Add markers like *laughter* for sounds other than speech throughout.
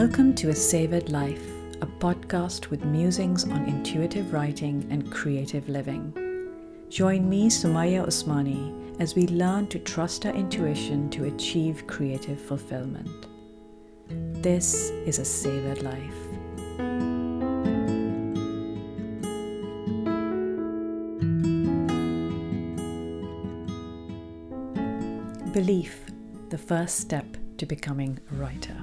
Welcome to A Savored Life, a podcast with musings on intuitive writing and creative living. Join me, Sumayya Usmani, as we learn to trust our intuition to achieve creative fulfillment. This is A Savored Life. Belief, the first step to becoming a writer.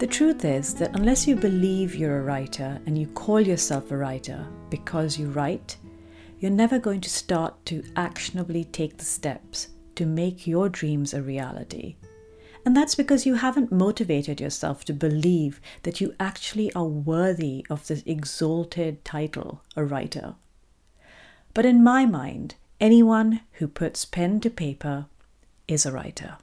The truth is that unless you believe you're a writer and you call yourself a writer because you write, you're never going to start to actionably take the steps to make your dreams a reality. And that's because you haven't motivated yourself to believe that you actually are worthy of this exalted title, a writer. But in my mind, anyone who puts pen to paper is a writer.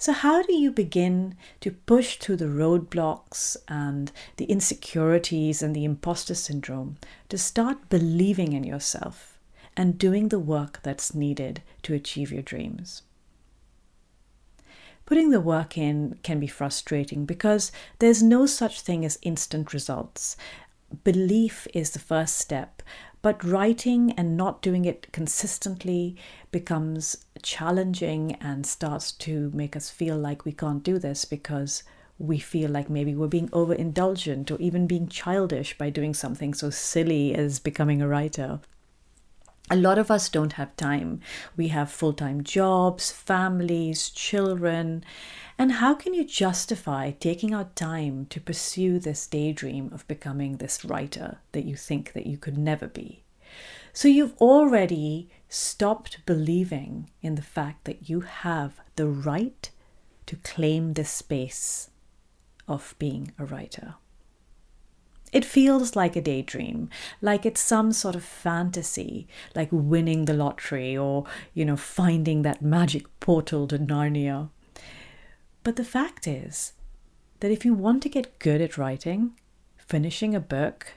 So, how do you begin to push through the roadblocks and the insecurities and the imposter syndrome to start believing in yourself and doing the work that's needed to achieve your dreams? Putting the work in can be frustrating because there's no such thing as instant results. Belief is the first step, but writing and not doing it consistently becomes challenging and starts to make us feel like we can't do this because we feel like maybe we're being overindulgent or even being childish by doing something so silly as becoming a writer. A lot of us don't have time. We have full time jobs, families, children. And how can you justify taking out time to pursue this daydream of becoming this writer that you think that you could never be? So you've already stopped believing in the fact that you have the right to claim this space of being a writer. It feels like a daydream, like it's some sort of fantasy, like winning the lottery or, you know, finding that magic portal to Narnia. But the fact is that if you want to get good at writing, finishing a book,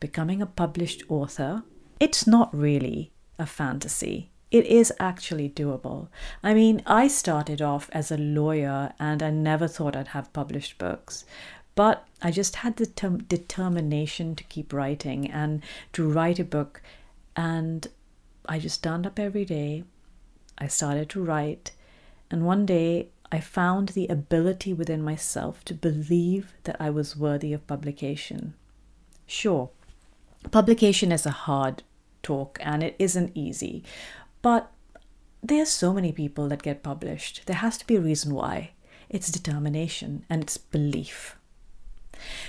becoming a published author, it's not really a fantasy. It is actually doable. I mean, I started off as a lawyer and I never thought I'd have published books. But I just had the term- determination to keep writing and to write a book. And I just stand up every day. I started to write. And one day I found the ability within myself to believe that I was worthy of publication. Sure, publication is a hard talk and it isn't easy, but there's so many people that get published. There has to be a reason why. It's determination and it's belief.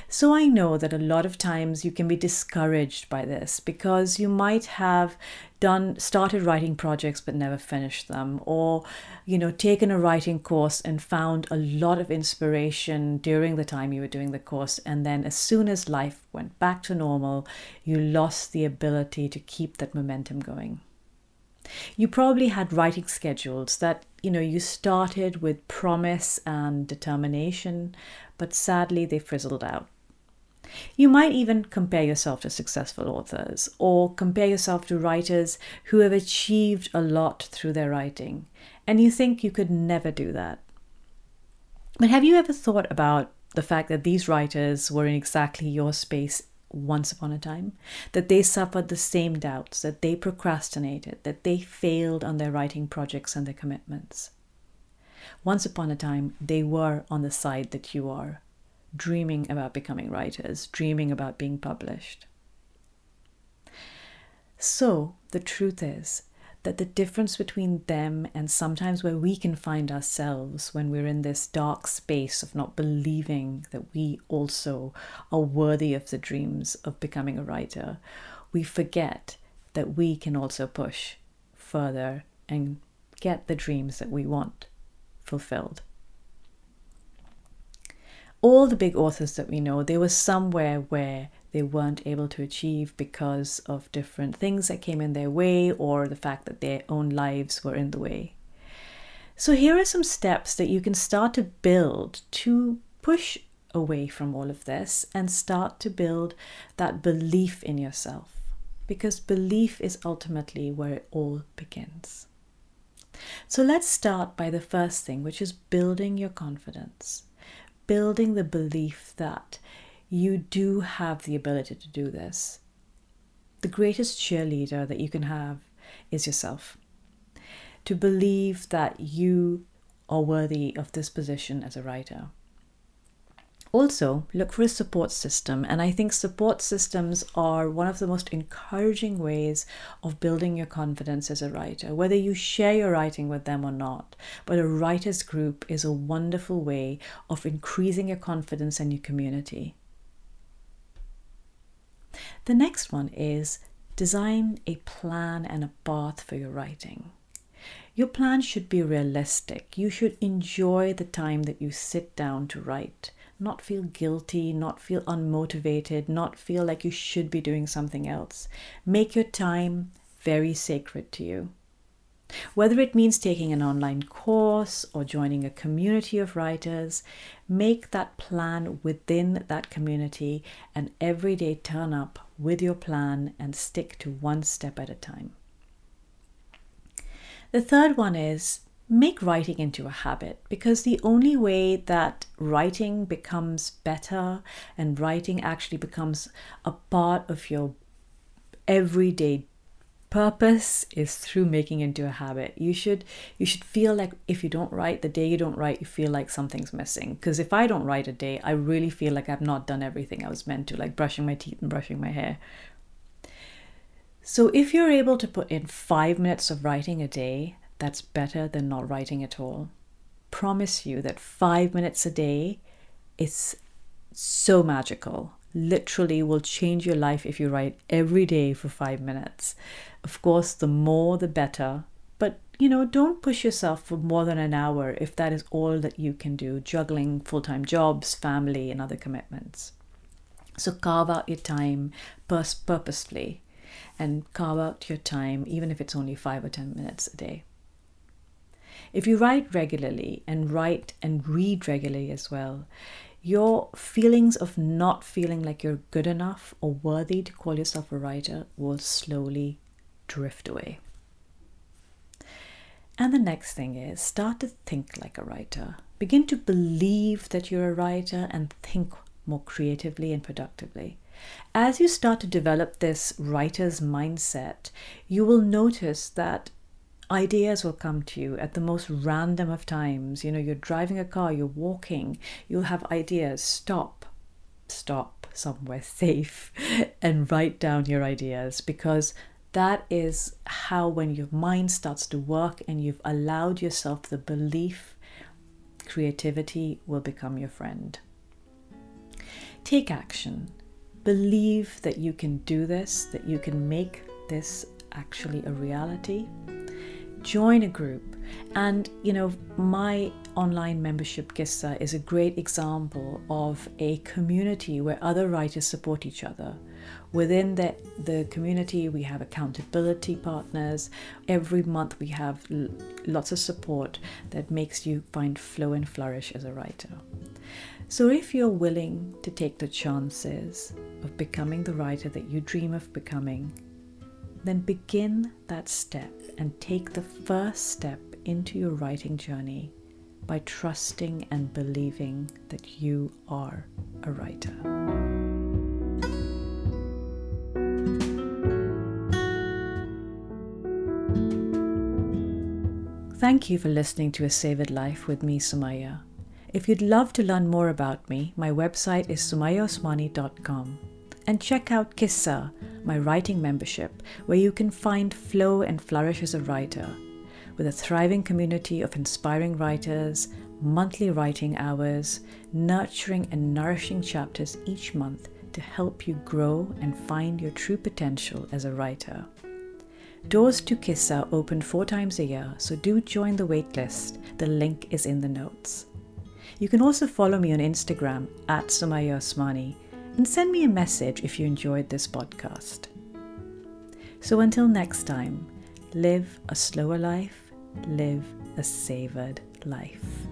So I know that a lot of times you can be discouraged by this because you might have done started writing projects but never finished them or you know taken a writing course and found a lot of inspiration during the time you were doing the course. And then as soon as life went back to normal you lost the ability to keep that momentum going. You probably had writing schedules that you know you started with promise and determination but sadly they frizzled out. You might even compare yourself to successful authors or compare yourself to writers who have achieved a lot through their writing and you think you could never do that. But have you ever thought about the fact that these writers were in exactly your space once upon a time, that they suffered the same doubts, that they procrastinated, that they failed on their writing projects and their commitments. Once upon a time, they were on the side that you are, dreaming about becoming writers, dreaming about being published. So, the truth is that the difference between them and sometimes where we can find ourselves when we're in this dark space of not believing that we also are worthy of the dreams of becoming a writer, we forget that we can also push further and get the dreams that we want fulfilled. All the big authors that we know, they were somewhere where they weren't able to achieve because of different things that came in their way or the fact that their own lives were in the way. So, here are some steps that you can start to build to push away from all of this and start to build that belief in yourself because belief is ultimately where it all begins. So let's start by the first thing, which is building your confidence, building the belief that you do have the ability to do this. The greatest cheerleader that you can have is yourself. To believe that you are worthy of this position as a writer. Also, look for a support system, and I think support systems are one of the most encouraging ways of building your confidence as a writer, whether you share your writing with them or not. But a writers' group is a wonderful way of increasing your confidence and your community. The next one is design a plan and a path for your writing. Your plan should be realistic. You should enjoy the time that you sit down to write not feel guilty, not feel unmotivated, not feel like you should be doing something else. Make your time very sacred to you. Whether it means taking an online course or joining a community of writers, make that plan within that community and every day turn up with your plan and stick to one step at a time. The third one is make writing into a habit because the only way that writing becomes better and writing actually becomes a part of your everyday purpose is through making into a habit you should you should feel like if you don't write the day you don't write you feel like something's missing because if i don't write a day i really feel like i've not done everything i was meant to like brushing my teeth and brushing my hair so if you're able to put in 5 minutes of writing a day that's better than not writing at all. Promise you that five minutes a day is so magical. Literally will change your life if you write every day for five minutes. Of course, the more the better, but you know, don't push yourself for more than an hour if that is all that you can do, juggling full time jobs, family, and other commitments. So carve out your time pers- purposefully and carve out your time, even if it's only five or 10 minutes a day. If you write regularly and write and read regularly as well, your feelings of not feeling like you're good enough or worthy to call yourself a writer will slowly drift away. And the next thing is start to think like a writer. Begin to believe that you're a writer and think more creatively and productively. As you start to develop this writer's mindset, you will notice that ideas will come to you at the most random of times. You know, you're driving a car, you're walking, you'll have ideas. Stop, stop somewhere *laughs* safe and write down your ideas because that is how, when your mind starts to work and you've allowed yourself the belief, creativity will become your friend. Take action. Believe that you can do this, that you can make this actually a reality join a group. And, you know, my online membership Qissa is a great example of a community where other writers support each other. Within the, the community, we have accountability partners. Every month, we have l- lots of support that makes you find flow and flourish as a writer. So, if you're willing to take the chances of becoming the writer that you dream of becoming, then begin that step and take the first step into your writing journey by trusting and believing that you are a writer. Thank you for listening to A Savored Life with me, Sumayya. If you'd love to learn more about me, my website is sumayyausmani.com and check out Qissa, my writing membership, where you can find flow and flourish as a writer, with a thriving community of inspiring writers, monthly writing hours, nurturing and nourishing chapters each month to help you grow and find your true potential as a writer. Doors to Qissa open four times a year, so do join the waitlist. The link is in the notes. You can also follow me on Instagram at Sumayya Usmani and send me a message if you enjoyed this podcast. So until next time, live a slower life, live a savored life.